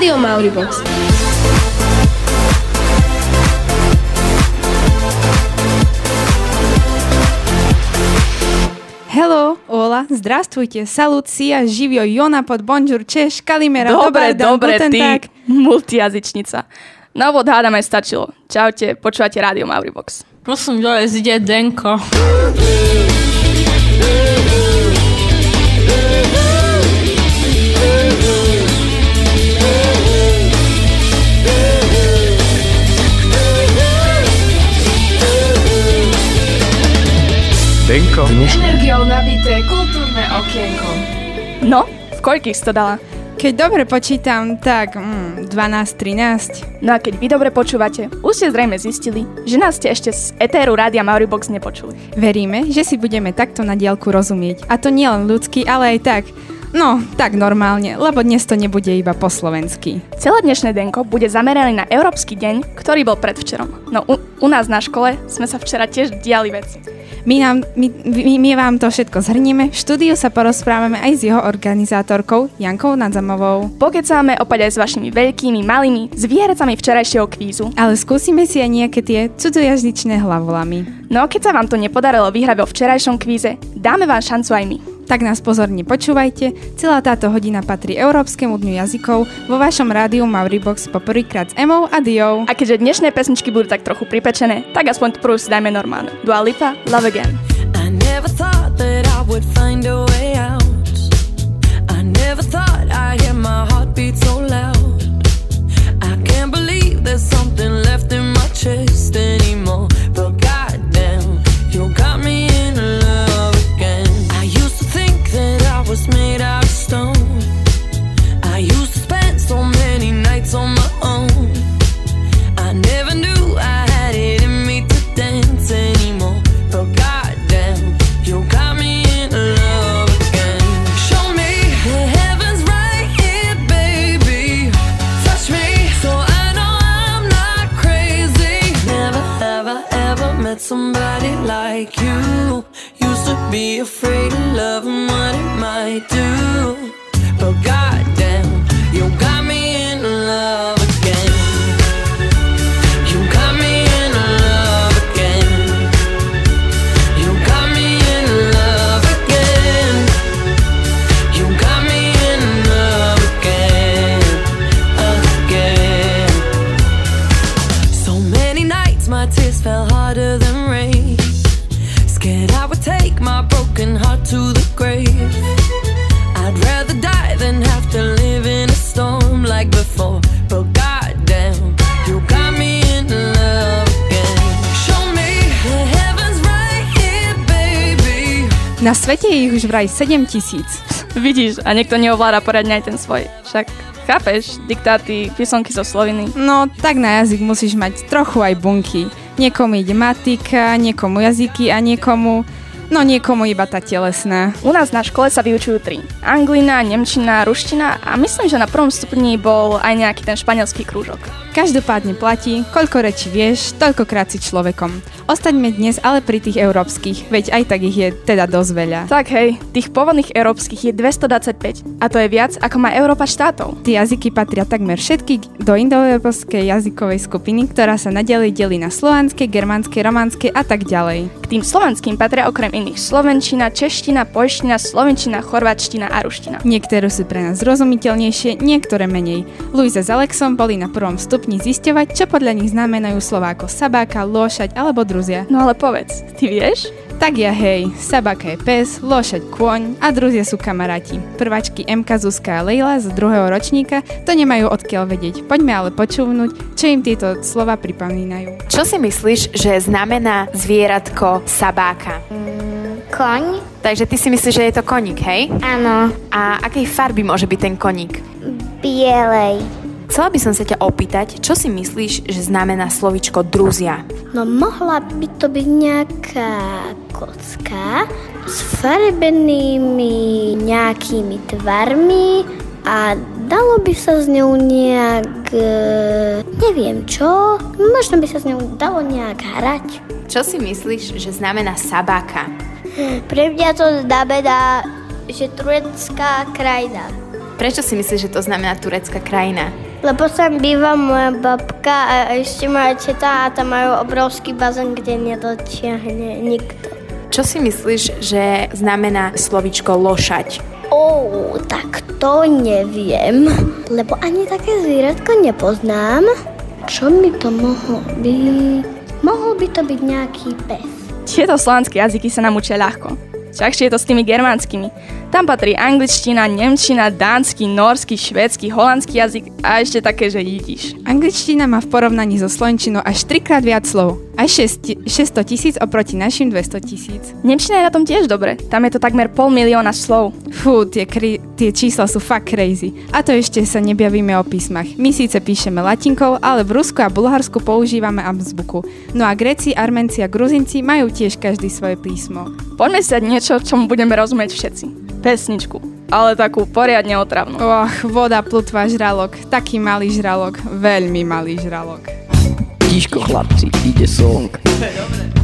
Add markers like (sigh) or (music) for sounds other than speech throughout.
Rádio Mauribox. Hello, hola, zdravstvujte, salut, sia, živio, jona pod bonjour, češ, kalimera, Dobre, dobre, guten ty, tag. multijazyčnica. Na úvod hádam aj stačilo. Čaute, počúvate Rádio Mauribox. Prosím, dole zide Denko. Denko. Energiou nabité kultúrne okienko. No, v koľkých si to dala? Keď dobre počítam, tak mm, 12, 13. No a keď vy dobre počúvate, už ste zrejme zistili, že nás ste ešte z etéru Rádia Mauribox nepočuli. Veríme, že si budeme takto na diálku rozumieť. A to nielen ľudský, ale aj tak. No, tak normálne, lebo dnes to nebude iba po slovensky. Celé dnešné denko bude zamerané na Európsky deň, ktorý bol predvčerom. No u, u nás na škole sme sa včera tiež diali veci. My, nám, my, my, my vám to všetko zhrnieme, v štúdiu sa porozprávame aj s jeho organizátorkou Jankou Nadzamovou. Pokecáme opäť aj s vašimi veľkými, malými, s výhercami včerajšieho kvízu. Ale skúsime si aj nejaké tie cudzojazyčné hlavolamy. No keď sa vám to nepodarilo vyhrať vo včerajšom kvíze, dáme vám šancu aj my. Tak nás pozorne počúvajte, celá táto hodina patrí Európskemu dňu jazykov vo vašom rádiu Mauribox poprvýkrát s Emou a Diou. A keďže dnešné pesničky budú tak trochu pripečené, tak aspoň prvú si dajme normálne. Dua Lipa, Love Again. I never thought that I would find a way out. I never thought I'd hear my heartbeat so loud. Somebody like you. Used to be afraid Na svete je ich už vraj 7 tisíc. Vidíš, a niekto neovláda poriadne aj ten svoj. Však chápeš, diktáty, písomky zo Sloviny. No, tak na jazyk musíš mať trochu aj bunky. Niekomu ide matika, niekomu jazyky a niekomu... No niekomu iba tá telesná. U nás na škole sa vyučujú tri. Anglina, nemčina, ruština a myslím, že na prvom stupni bol aj nejaký ten španielský krúžok. Každopádne platí, koľko rečí vieš, toľkokrát si človekom. Ostaňme dnes ale pri tých európskych, veď aj tak ich je teda dosť veľa. Tak hej, tých pôvodných európskych je 225 a to je viac ako má Európa štátov. Tie jazyky patria takmer všetky do indoeurópskej jazykovej skupiny, ktorá sa nadalej delí na slovanské, germánske, románske a tak ďalej. K tým slovanským patria okrem iných slovenčina, čeština, poľština, slovenčina, chorvačtina a ruština. Niektoré sú pre nás zrozumiteľnejšie, niektoré menej. Luisa s Alexom boli na prvom stupni zisťovať, čo podľa nich znamenajú slova ako sabáka, lošať alebo druzia. No ale povedz, ty vieš? Tak ja hej, sabaka je pes, lošať kôň a druzia sú kamaráti. Prváčky MK, Zuzka a Leila z druhého ročníka to nemajú odkiaľ vedieť. Poďme ale počúvnuť, čo im tieto slova pripomínajú. Čo si myslíš, že znamená zvieratko sabáka? Koň? Takže ty si myslíš, že je to koník, hej? Áno. A akej farby môže byť ten koník? Bielej. Chcela by som sa ťa opýtať, čo si myslíš, že znamená slovičko druzia? No mohla by to byť nejaká kocka s farbenými nejakými tvarmi a dalo by sa s ňou nejak, e, neviem čo, možno by sa s ňou dalo nejak hrať. Čo si myslíš, že znamená sabáka? Pre mňa to znamená, že turecká krajina. Prečo si myslíš, že to znamená turecká krajina? Lebo tam býva moja babka a ešte moja teta a tam majú obrovský bazén, kde nedotiahne nikto. Čo si myslíš, že znamená slovičko lošať? Ó, tak to neviem, lebo ani také zvieratko nepoznám. Čo by to mohlo byť? Mohol by to byť nejaký pes. Tieto slovanské jazyky sa nám učia ľahko. Ťažšie je to s tými germánskymi. Tam patrí angličtina, nemčina, dánsky, norsky, švédsky, holandský jazyk a ešte také, že vidíš. Angličtina má v porovnaní so slovenčinou až trikrát viac slov. 6, 600 tisíc oproti našim 200 tisíc. Nemčina je na tom tiež dobre. Tam je to takmer pol milióna slov. Fú, tie, kri- tie čísla sú fakt crazy. A to ešte sa nebavíme o písmach. My síce píšeme latinkou, ale v Rusku a Bulharsku používame azbuku. No a Gréci, Armenci a Gruzinci majú tiež každý svoje písmo. Poďme dať niečo, čomu budeme rozumieť všetci. Pesničku. Ale takú poriadne otravnú. Och, voda, plutva, žralok. Taký malý žralok. Veľmi malý žralok. Tiško chlapci, ide song. Baby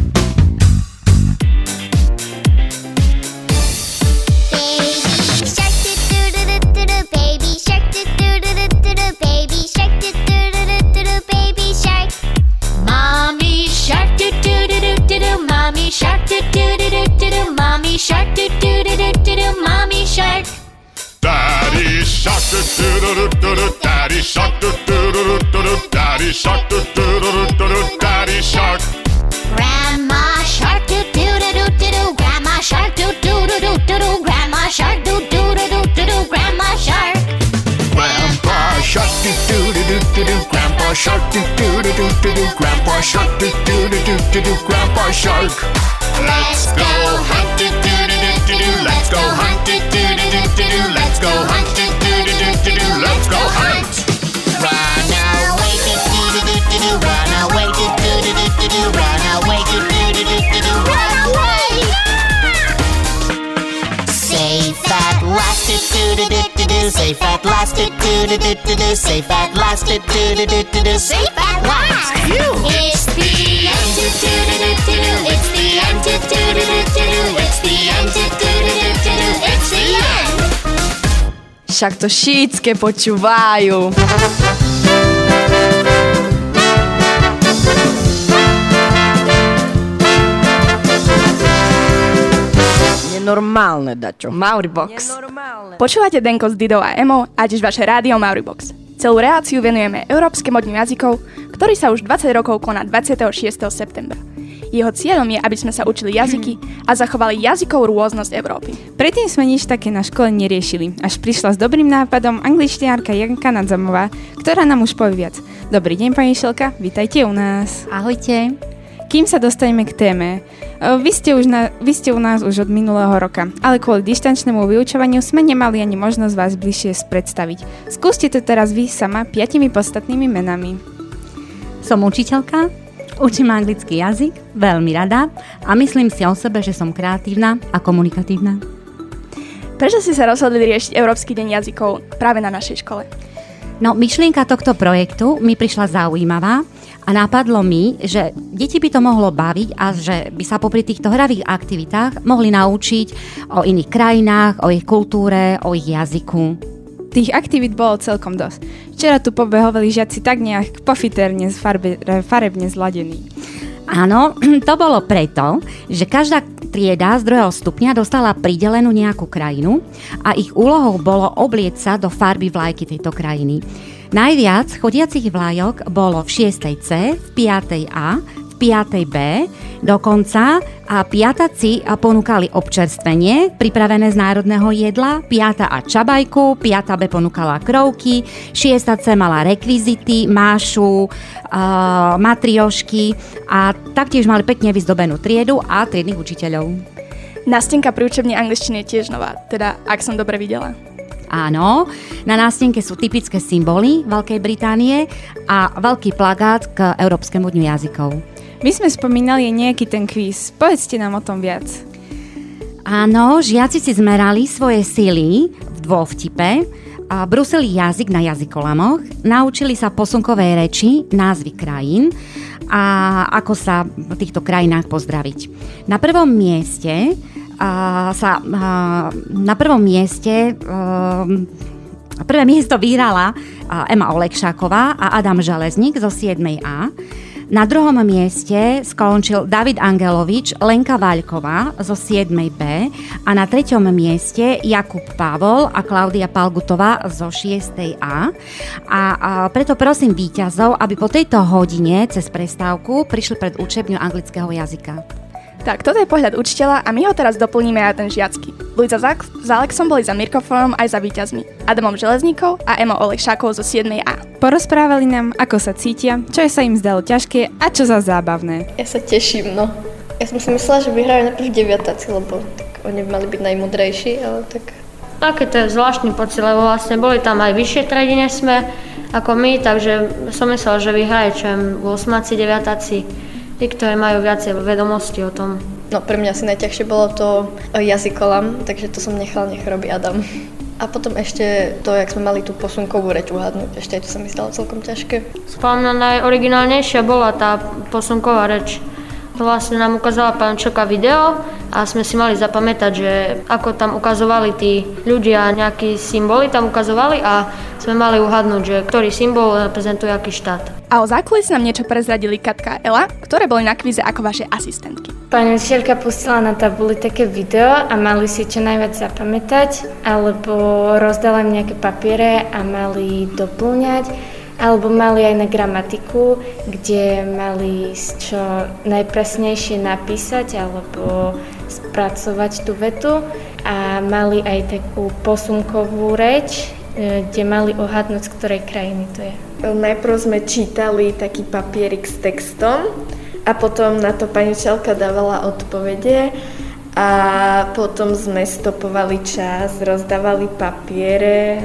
last do do do do do do safe at last do do do do do do safe at last do do do do do do safe at last It's the end do do do do do do it's the end do do do do do do it's the end do do do do do do it's the end Však to šítske počúvajú. Nenormálne, dačo. Mauribox. Počúvate Denko s Didou a Emo a tiež vaše rádio Mauribox. Celú reláciu venujeme európskym modným jazykov, ktorý sa už 20 rokov koná 26. septembra. Jeho cieľom je, aby sme sa učili jazyky a zachovali jazykov rôznosť Európy. Predtým sme nič také na škole neriešili, až prišla s dobrým nápadom angličtiárka Janka Nadzamová, ktorá nám už povie viac. Dobrý deň, pani Šelka, vítajte u nás. Ahojte. Kým sa dostaneme k téme, e, vy ste, už na, vy ste u nás už od minulého roka, ale kvôli dištančnému vyučovaniu sme nemali ani možnosť vás bližšie predstaviť. Skúste to teraz vy sama piatimi podstatnými menami. Som učiteľka, učím anglický jazyk, veľmi rada a myslím si o sebe, že som kreatívna a komunikatívna. Prečo ste sa rozhodli riešiť Európsky deň jazykov práve na našej škole? No, myšlienka tohto projektu mi prišla zaujímavá a napadlo mi, že deti by to mohlo baviť a že by sa popri týchto hravých aktivitách mohli naučiť o iných krajinách, o ich kultúre, o ich jazyku. Tých aktivít bolo celkom dosť. Včera tu pobehovali žiaci tak nejak pofiterne farbe, farebne zladení. Áno, (clears throat) to bolo preto, že každá trieda z druhého stupňa dostala pridelenú nejakú krajinu a ich úlohou bolo oblieť sa do farby vlajky tejto krajiny. Najviac chodiacich vlajok bolo v 6. C, v 5. A, v 5. B, dokonca a piataci ponúkali občerstvenie pripravené z národného jedla, piata A čabajku, piata B ponúkala krovky, 6. C mala rekvizity, mášu, uh, matriošky a taktiež mali pekne vyzdobenú triedu a triednych učiteľov. Nástenka pri učebni angličtiny je tiež nová, teda ak som dobre videla. Áno, na nástenke sú typické symboly Veľkej Británie a veľký plagát k Európskemu dňu jazykov. My sme spomínali nejaký ten kvíz. Povedzte nám o tom viac. Áno, žiaci si zmerali svoje sily v dôvtipe, a bruseli jazyk na jazykolamoch, naučili sa posunkovej reči, názvy krajín a ako sa v týchto krajinách pozdraviť. Na prvom mieste sa na prvom mieste a, Prvé miesto vyhrala Ema Olekšáková a Adam Železník zo 7A. Na druhom mieste skončil David Angelovič, Lenka Vaľková zo 7B a na treťom mieste Jakub Pavol a Klaudia Palgutová zo 6A. A, preto prosím výťazov, aby po tejto hodine cez prestávku prišli pred učebňu anglického jazyka. Tak, toto je pohľad učiteľa a my ho teraz doplníme na ten žiacky. Luisa za, za Alexom boli za mikrofónom aj za víťazmi. Adamom Železníkov a Emo Olekšákov zo 7A. Porozprávali nám, ako sa cítia, čo sa im zdalo ťažké a čo za zábavné. Ja sa teším, no. Ja som si myslela, že vyhrajú najprv deviatáci, lebo tak oni mali byť najmudrejší, ale tak... Také to je zvláštny pocit, lebo vlastne boli tam aj vyššie triedy než sme ako my, takže som myslela, že vyhrajú čo 8 9 tí, ktorí majú viacej vedomosti o tom. No pre mňa asi najťažšie bolo to jazykolam, takže to som nechala, nech robí Adam. A potom ešte to, jak sme mali tú posunkovú reč uhadnúť, ešte aj to sa mi stalo celkom ťažké. Spomínam, najoriginálnejšia bola tá posunková reč. Vlastne nám ukázala pán Čoka video a sme si mali zapamätať, že ako tam ukazovali tí ľudia, nejaké symboly tam ukazovali a sme mali uhadnúť, že ktorý symbol reprezentuje aký štát. A o zákulisí nám niečo prezradili Katka a Ela, ktoré boli na kvíze ako vaše asistentky. Pani učiteľka pustila na tabuli také video a mali si čo najviac zapamätať, alebo rozdala im nejaké papiere a mali doplňať alebo mali aj na gramatiku, kde mali čo najpresnejšie napísať alebo spracovať tú vetu a mali aj takú posunkovú reč, e, kde mali ohadnúť, z ktorej krajiny to je. Najprv sme čítali taký papierik s textom a potom na to pani učiteľka dávala odpovede a potom sme stopovali čas, rozdávali papiere,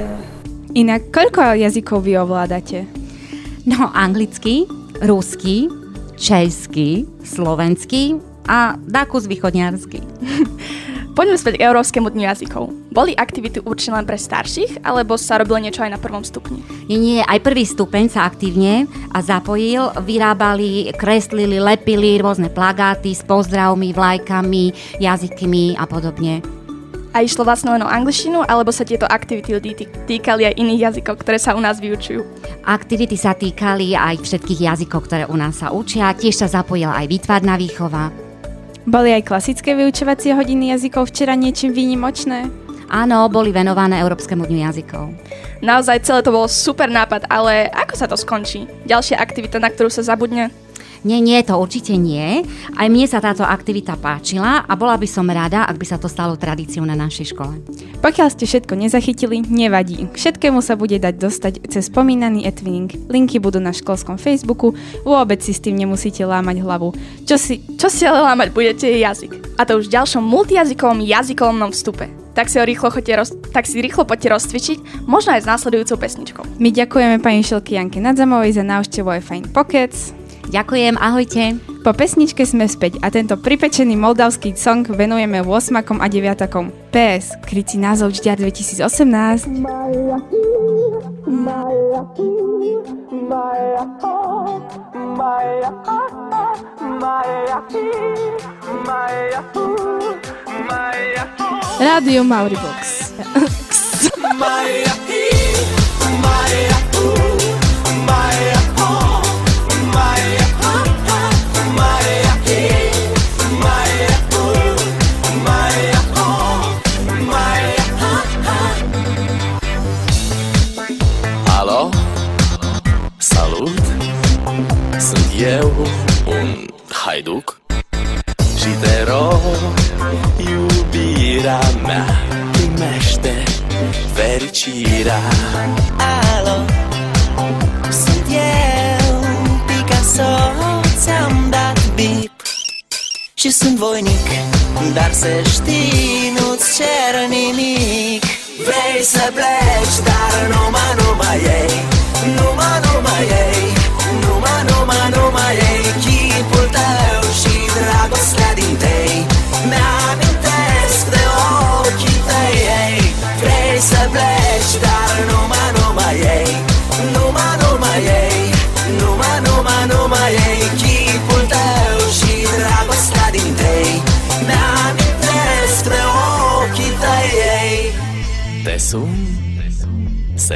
Inak, koľko jazykov vy ovládate? No, anglicky, rusky, česky, slovenský a dákus východňarsky. (laughs) Poďme späť k Európskemu dňu jazykov. Boli aktivity určené len pre starších, alebo sa robilo niečo aj na prvom stupni? Nie, nie, aj prvý stupeň sa aktívne a zapojil. Vyrábali, kreslili, lepili rôzne plagáty s pozdravmi, vlajkami, jazykmi a podobne a išlo vlastne len o angličtinu, alebo sa tieto aktivity týkali aj iných jazykov, ktoré sa u nás vyučujú? Aktivity sa týkali aj všetkých jazykov, ktoré u nás sa učia. Tiež sa zapojila aj výtvarná výchova. Boli aj klasické vyučovacie hodiny jazykov včera niečím výnimočné? Áno, boli venované Európskemu dňu jazykov. Naozaj celé to bolo super nápad, ale ako sa to skončí? Ďalšia aktivita, na ktorú sa zabudne? Nie, nie, to určite nie. Aj mne sa táto aktivita páčila a bola by som rada, ak by sa to stalo tradíciou na našej škole. Pokiaľ ste všetko nezachytili, nevadí. Všetkému sa bude dať dostať cez spomínaný etwinning. Linky budú na školskom Facebooku, vôbec si s tým nemusíte lámať hlavu. Čo si, čo si ale lámať budete je jazyk. A to už v ďalšom multijazykovom jazykovnom vstupe tak si ho rýchlo, roz, tak si rýchlo poďte rozcvičiť, možno aj s následujúcou pesničkou. My ďakujeme pani Šelky Janke Nadzamovej za návštevu aj Fine Pockets. Ďakujem, ahojte. Po pesničke sme späť a tento pripečený moldavský song venujeme 8 a 9 PS, krycí názov Žďar 2018. Rádio Mauribox. Maria, Maria, haiduc Și te rog, iubirea mea Primește fericirea. Alo, sunt eu, Picasso Ți-am dat bip. Și sunt voinic Dar să știi, nu-ți cer nimic. Vrei să pleci, dar numai,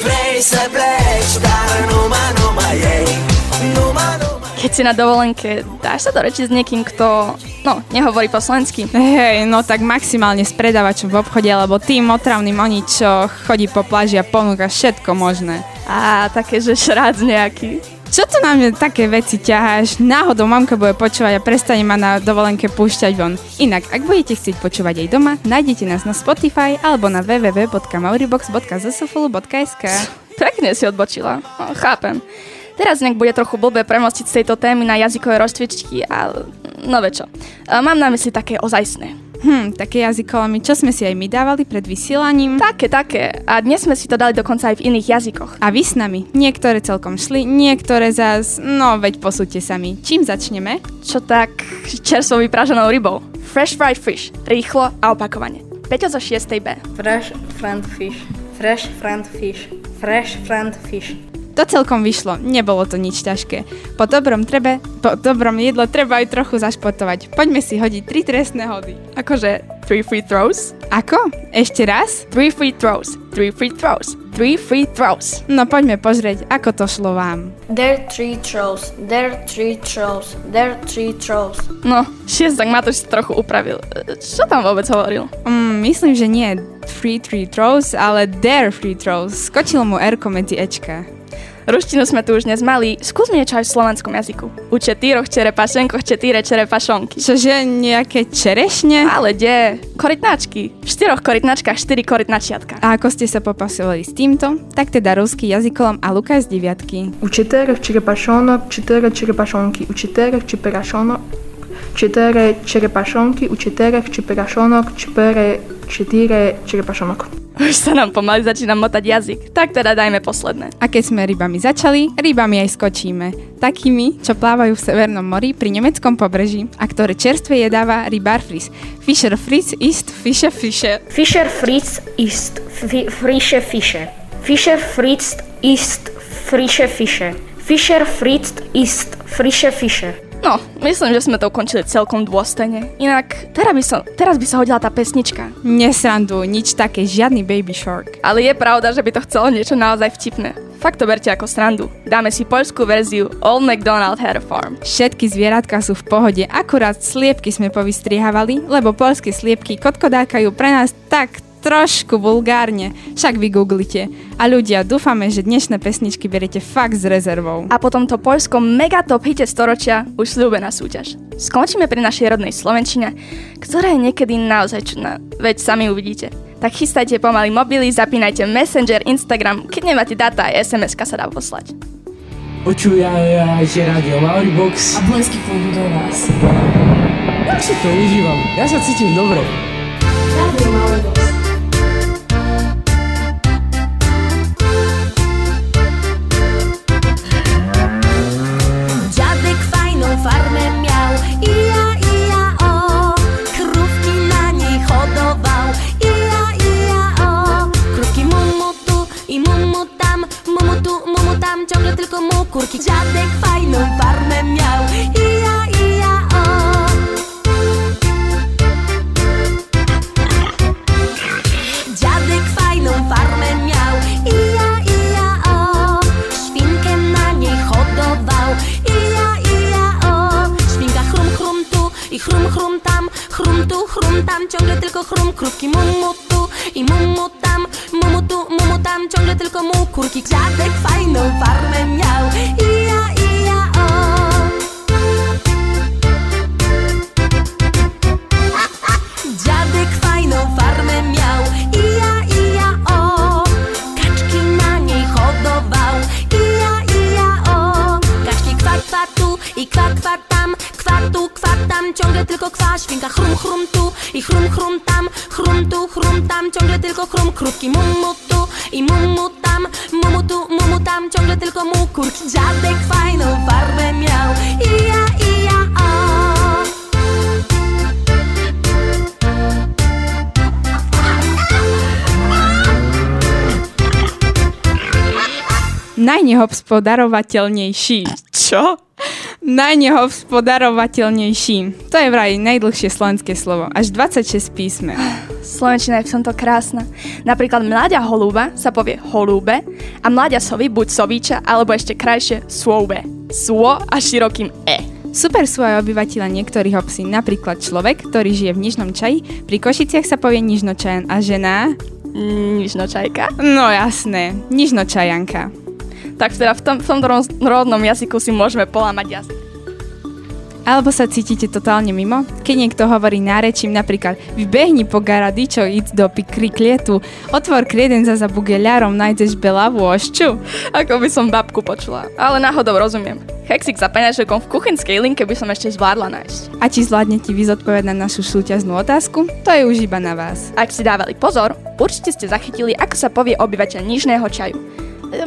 Vrei să pleci, dar numai, numai ei Numai, numai Keď si na dovolenke, dáš sa do reči s niekým, kto, no, nehovorí po slovensky? Hej, no tak maximálne s predávačom v obchode, lebo tým otravným oni, čo chodí po pláži a ponúka všetko možné. A také, že šrác nejaký. Čo tu na mňa také veci ťaháš? Náhodou mamka bude počúvať a prestane ma na dovolenke púšťať von. Inak, ak budete chcieť počúvať aj doma, nájdete nás na Spotify alebo na www.mauribox.zsfulu.sk Pekne si odbočila. No, chápem. Teraz nejak bude trochu blbé premostiť z tejto témy na jazykové rozcvičky, ale no čo. Mám na mysli také ozajstné. Hm, také jazykolami, čo sme si aj my dávali pred vysielaním. Také, také. A dnes sme si to dali dokonca aj v iných jazykoch. A vy s nami. Niektoré celkom šli, niektoré zás, no veď posúďte sami. Čím začneme? Čo tak čerstvo vypraženou rybou. Fresh fried fish. Rýchlo a opakovane. Peťo zo 6. B. Fresh fried fish. Fresh fried fish. Fresh fried fish. To celkom vyšlo, nebolo to nič ťažké. Po dobrom, trebe, po dobrom jedle treba aj trochu zašportovať. Poďme si hodiť tri trestné hody. Akože three free throws? Ako? Ešte raz? Three free throws. Three free throws. Three free throws. No poďme pozrieť, ako to šlo vám. There three throws, there three throws, there three throws. No, šiestak Matúš si trochu upravil. Čo tam vôbec hovoril? Mm, myslím, že nie free three throws, ale there free throws. Skočil mu R medzi Ečka. Ruštinu sme tu už dnes mali, skúsme niečo aj v slovenskom jazyku. U četíroch čerepašenkoch četíre čerepašonky. Čože nejaké čerešne? Ale kde? Korytnáčky. V štyroch korytnačkách štyri korytnačiatka. A ako ste sa popasovali s týmto, tak teda ruský jazykolom a Lukáš z deviatky. U četíroch čerepašonok četíre čerepašonky. U četíroch čerepašonok četíre čerepašonky. U četíroch čerepašonok četíre 4 čerpašomok. Už sa nám pomaly začína motať jazyk, tak teda dajme posledné. A keď sme rybami začali, rybami aj skočíme. Takými, čo plávajú v Severnom mori pri nemeckom pobreží a ktoré čerstve jedáva rybár Fris. Fischer Fritz ist Fische Fische. Fischer Fritz ist Frische Fische. Fischer Fritz ist Frische Fische. Fischer Fritz ist Frische Fische. No, myslím, že sme to ukončili celkom dôstojne. Inak, teraz by, som, teraz by sa hodila tá pesnička. Nesranduj, nič také, žiadny Baby Shark. Ale je pravda, že by to chcelo niečo naozaj vtipné. Fakt to berte ako srandu. Dáme si poľskú verziu Old MacDonald had a farm. Všetky zvieratka sú v pohode, akurát sliepky sme povystriehávali, lebo polské sliepky kotkodákajú pre nás tak trošku vulgárne, však vy googlite. A ľudia, dúfame, že dnešné pesničky beriete fakt s rezervou. A po tomto poľskom megatop hite storočia už slúbená súťaž. Skončíme pri našej rodnej Slovenčine, ktorá je niekedy naozaj čudná, veď sami uvidíte. Tak chystajte pomaly mobily, zapínajte Messenger, Instagram, keď nemáte data, aj SMS-ka sa dá poslať. Počúvajte rádio Mauribox. A blesky pôjdu do vás. Ja si to užívam, ja sa cítim dobre. Ciągle tylko chrum Krówki mumu tu i mumu tam Mumu tu, mumu tam, ciągle tylko mu kurcz Dziadek fajną farbę miał I ja, i ja, a Najnehospodarovateľnejší. Čo? Najnehospodarovateľnejší. To je vraj najdlhšie slovenské slovo. Až 26 písmen. Slovenčina je v tomto krásna. Napríklad mláďa holúba sa povie holúbe a mláďa sovy buď sovíča, alebo ešte krajšie svoube. Svo a širokým e. Super sú aj obyvateľa niektorých obcí, napríklad človek, ktorý žije v Nižnom čaji, pri Košiciach sa povie Nižnočajan a žena... Nižnočajka? No jasné, Nižnočajanka. Tak teda v, tom, v ro- rodnom jazyku si môžeme polámať jazyk. Alebo sa cítite totálne mimo? Keď niekto hovorí nárečím napríklad Vybehni po garadičo, id do pikri klietu, otvor krieden za zabugeľarom, nájdeš belavú ošču. Ako by som babku počula, ale náhodou rozumiem. Hexik za peňažekom v kuchynskej linke by som ešte zvládla nájsť. A či zvládnete vy zodpovedať na našu súťaznú otázku? To je už iba na vás. Ak si dávali pozor, určite ste zachytili, ako sa povie obyvateľ nižného čaju.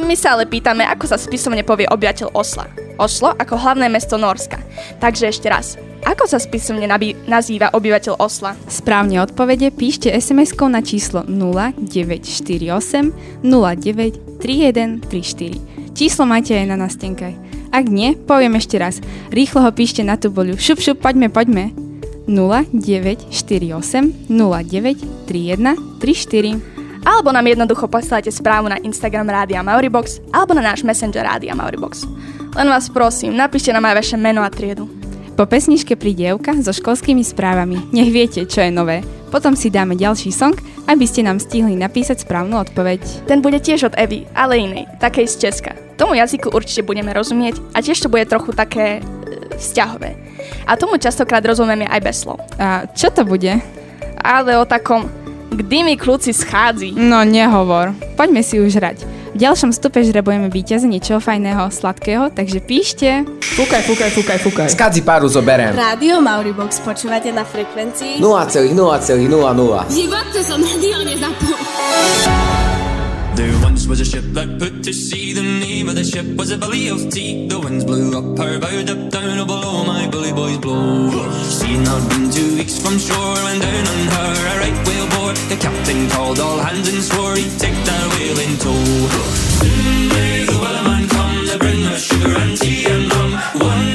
My sa ale pýtame, ako sa spisovne povie obyvateľ Osla. Oslo ako hlavné mesto Norska. Takže ešte raz, ako sa spisovne nabí- nazýva obyvateľ Osla? Správne odpovede píšte SMS-kou na číslo 0948 09 3134. Číslo máte aj na nastenkách. Ak nie, poviem ešte raz. Rýchlo ho píšte na tú boliu. Šup, šup, poďme, poďme. 0948 09 31 34. Alebo nám jednoducho posielajte správu na Instagram Rádia Mauribox alebo na náš Messenger Rádia Mauribox. Len vás prosím, napíšte nám aj vaše meno a triedu. Po pesničke príde Evka so školskými správami. Nech viete, čo je nové. Potom si dáme ďalší song, aby ste nám stihli napísať správnu odpoveď. Ten bude tiež od Evy, ale inej, takej z Česka. Tomu jazyku určite budeme rozumieť a tiež to bude trochu také e, vzťahové. A tomu častokrát rozumieme aj bez slov. A čo to bude? Ale o takom Kdy mi kľúci schádzi? No nehovor. Poďme si už hrať. V ďalšom stupe žrebujeme víťaze niečoho fajného, sladkého, takže píšte. Fúkaj, fúkaj, fúkaj, fúkaj. Skadzi páru zoberiem. Rádio Mauribox počúvate na frekvencii 0,0,00. V živote som rádio nezapol. There was a ship that put to sea. The name of the ship was a belly of tea. The winds blew up her bow, up down, oh below my bully boys blow. Had not been two weeks from shore when down on her a right whale bore. The captain called all hands and swore he'd take that whale in tow. Soon may the wellerman come to bring us sugar and tea and rum. One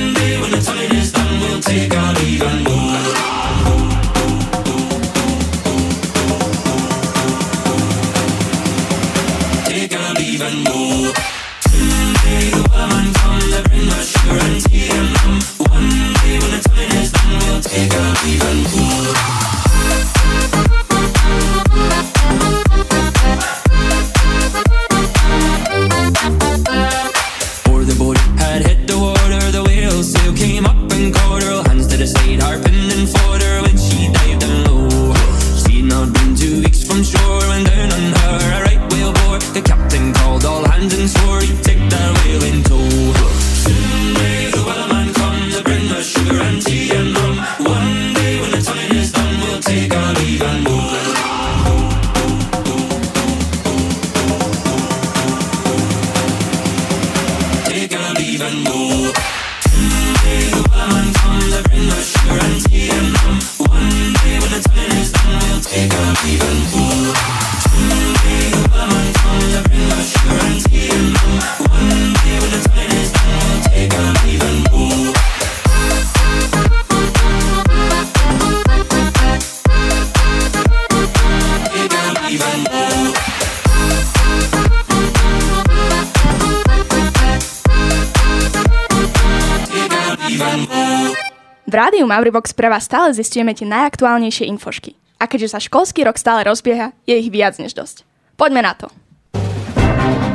Mauribox pre vás stále zistujeme tie najaktuálnejšie infošky. A keďže sa školský rok stále rozbieha, je ich viac než dosť. Poďme na to.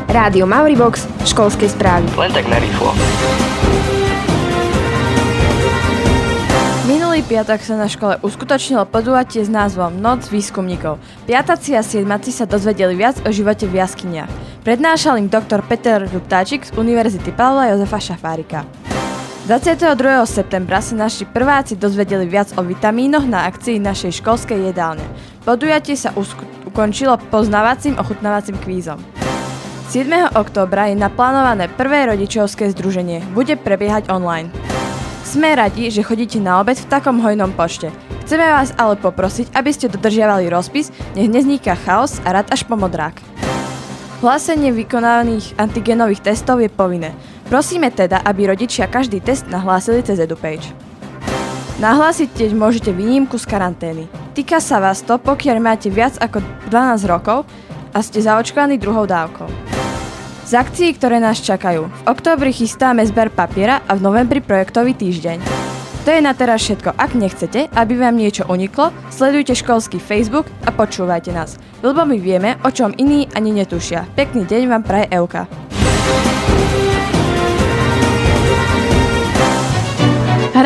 Rádio Mauribox, školské správy. Len tak narýchlo. Minulý piatok sa na škole uskutočnilo podujatie s názvom Noc výskumníkov. Piataci a siedmaci sa dozvedeli viac o živote v jaskyniach. Prednášal im doktor Peter Ruptáčik z Univerzity Pavla Jozefa Šafárika. 22. septembra sa naši prváci dozvedeli viac o vitamínoch na akcii našej školskej jedálne. Podujatie sa ukončilo poznávacím ochutnávacím kvízom. 7. októbra je naplánované prvé rodičovské združenie. Bude prebiehať online. Sme radi, že chodíte na obed v takom hojnom počte. Chceme vás ale poprosiť, aby ste dodržiavali rozpis, nech nezniká chaos a rad až pomodrák. Hlásenie vykonaných antigenových testov je povinné. Prosíme teda, aby rodičia každý test nahlásili cez EduPage. Nahlásiť tiež môžete výnimku z karantény. Týka sa vás to, pokiaľ máte viac ako 12 rokov a ste zaočkovaní druhou dávkou. Z akcií, ktoré nás čakajú. V októbri chystáme zber papiera a v novembri projektový týždeň. To je na teraz všetko. Ak nechcete, aby vám niečo uniklo, sledujte školský Facebook a počúvajte nás. Lebo my vieme, o čom iní ani netušia. Pekný deň vám praje Euka.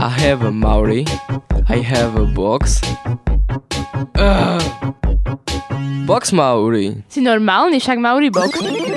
I have a Maori. I have a box. Ugh. Box Maori. Si normálny, však Mauribox. Vím,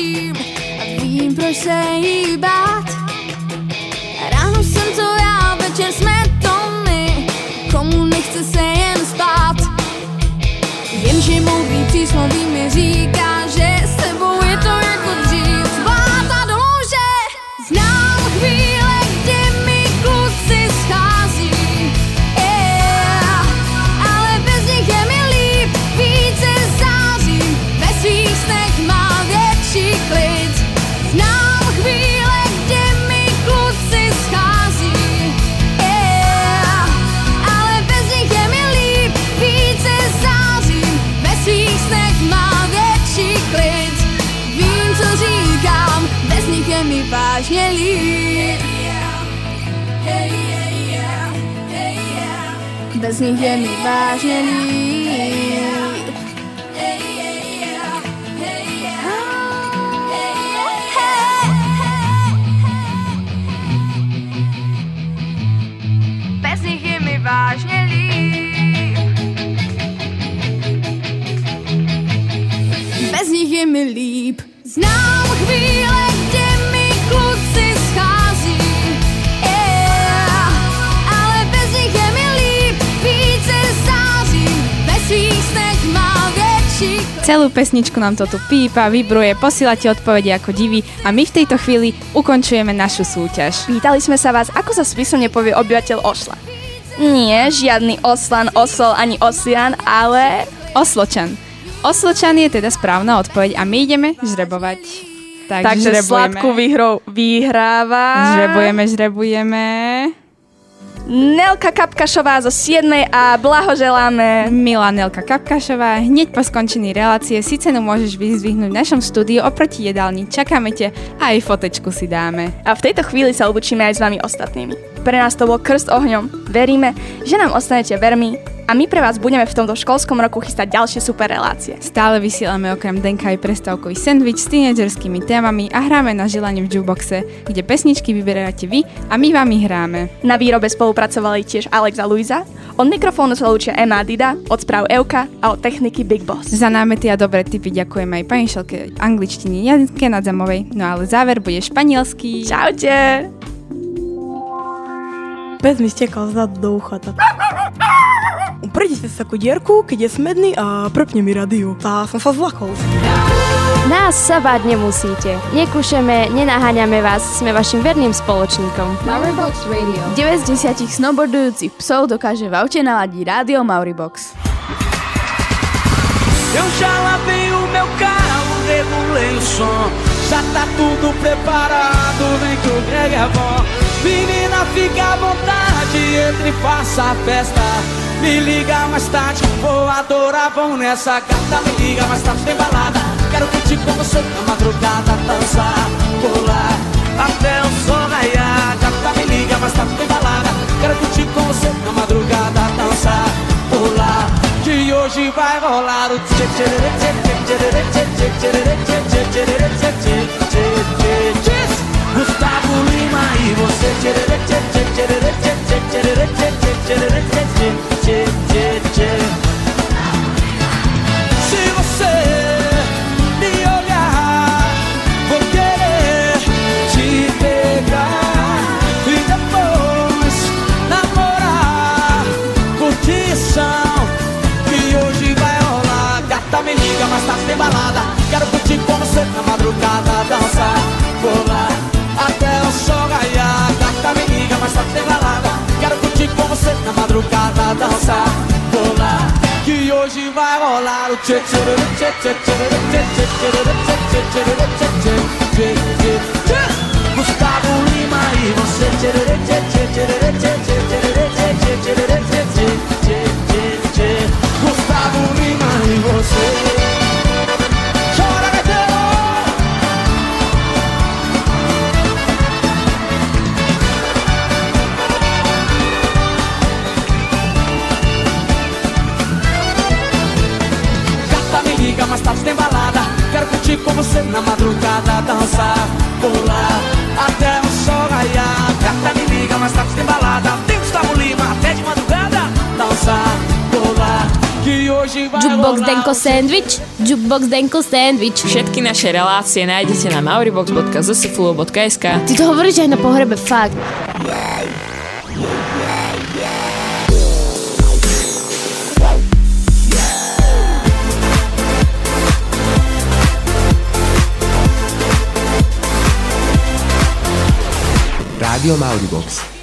neskouším a vím, proč se jí bát. Ráno jsem to já, večer jsme to my, komu nechce se jen spát. Jenže mou přísloví mi říká, Bez nich je mi líp. Bez nich je mi vážně líp. Bez nich je mi líp. Znám chvíle, Celú pesničku nám to tu pípa, vybruje, posielate odpovede ako divy a my v tejto chvíli ukončujeme našu súťaž. Pýtali sme sa vás, ako sa smyslne povie obyvateľ Osla. Nie, žiadny oslan, osol ani osian, ale... Osločan. Osločan je teda správna odpoveď a my ideme žrebovať. Tak Takže žrebujeme. sladkú výhrou vyhráva... Žrebujeme, žrebujeme. Nelka Kapkašová zo 7. a blahoželáme. Milá Nelka Kapkašová, hneď po skončení relácie si cenu môžeš vyzvihnúť v našom štúdiu oproti jedálni. Čakáme ťa a aj fotečku si dáme. A v tejto chvíli sa obučíme aj s vami ostatnými. Pre nás to bol krst ohňom. Veríme, že nám ostanete vermi a my pre vás budeme v tomto školskom roku chystať ďalšie super relácie. Stále vysielame okrem Denka aj prestávkový sendvič s tínedžerskými témami a hráme na želanie v jukeboxe, kde pesničky vyberáte vy a my vám ich hráme. Na výrobe spolupracovali tiež Alex a Luisa, od mikrofónu sa lúčia Emma Dida, od správ Euka a od techniky Big Boss. Za námety a dobré tipy ďakujem aj pani Šelke angličtiny Janke Nadzamovej. No ale záver bude španielský. Čaute! Pes mi stekal zadu do ucha. Tak. Uprite sa takú dierku, keď je smedný a prepne mi radio. Tá som sa zlakol. Nás sa báť nemusíte. Nekúšeme, nenaháňame vás, sme vašim verným spoločníkom. Mauribox Radio. 9 z 10 snowboardujúcich psov dokáže v aute naladiť rádio Mauribox. Eu já lavei o meu carro, regulei o som. Já tá tudo preparado, vem que o Greg é bom. Menina, fica à vontade, entre e faça a festa. Me liga mais tarde, vou adorar, vão nessa gata. Me liga mais tarde, tem balada. Quero curtir com você na madrugada, dançar, pular até o sol raiar. Gata, me liga mais tarde, tem balada. Quero curtir com você na madrugada, dançar, pular. Que hoje vai rolar o tchê tchê tchê tchê tchê tchê tchê tchê tchê tchê tchê tchê balada. Quero curtir com você na madrugada, dançar, pular até o sol raiar. Gata me liga, mas tá sem balada. Quero curtir com você na madrugada, dançar, pular. Que hoje vai rolar o tchê tchê tchê tchê tchê tchê tchê tchê tchê tchê tchê tchê tchê tchê e tchê tchê tchê tchê tchê tchê tchê Jukebox Denko Sandwich, Jukebox Denko Sandwich. Všetky naše relácie nájdete na mauribox.zsflu.sk Ty to hovoríš aj na pohrebe, fakt. Rádio Mauribox.